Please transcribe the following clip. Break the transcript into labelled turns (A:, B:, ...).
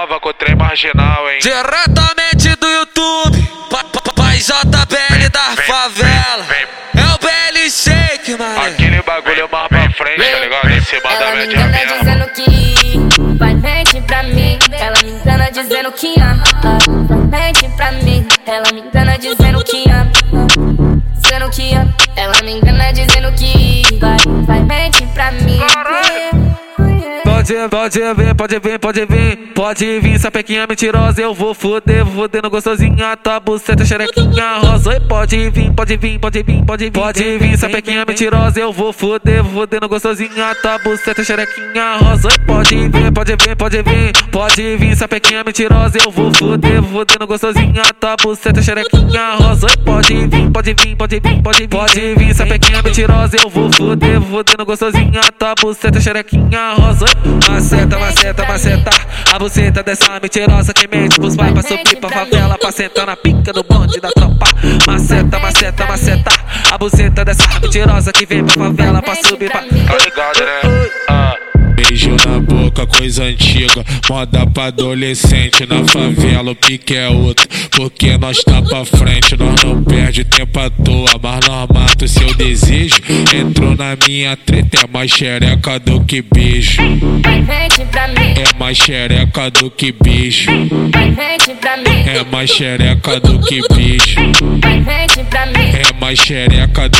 A: nova com o trem marginal, hein?
B: Diretamente do YouTube, pai JBL da favela. É o BL Shake, mano.
A: Aquele bagulho mais pra frente, tá ligado? Em cima da
C: Ela me
A: média
C: engana dizendo que vai mente pra mim. Ela me engana dizendo que ama. Vai mente pra mim. Ela me engana dizendo que ama. Dizendo que ama. Ela me engana dizendo que
B: Pode, pode vir, pode vir, pode vir, pode vir, sapequinha mentirosa, eu vou foder, vou fodendo gostosinha, tua buceta xerequinha rosa. Oi, pode vir, pode vir, pode vir, pode vir, pode vir, sapequinha mentirosa, eu vou foder, vou fodendo gostosinha, tua buceta xerequinha rosa. Oi, pode vir, pode vir, pode vir, pode vir, sapequinha mentirosa, eu vou foder, vou fodendo gostosinha, tua buceta xerequinha rosa. Oi, pode vir, pode vir, pode vir, pode vir, pode vir, sapequinha mentirosa, eu vou foder, vou fodendo gostosinha, tua buceta xerequinha rosa. Maceta, maceta, maceta. A buceta dessa mentirosa que mente pros pais pra subir pra favela, pra sentar na pica do bonde da tropa. Maceta, maceta, maceta. A buceta dessa mentirosa que vem pra favela pra subir pra.
A: Tá ligado, né?
D: Coisa antiga. Moda pra adolescente na favela, o pique é outro. Porque nós tá pra frente, nós não perde tempo à toa. Mas nós mata o seu desejo. Entrou na minha treta, é mais xereca do que
C: mim.
D: É mais xereca do que
C: mim.
D: É mais xereca do que
C: mim.
D: É mais xereca do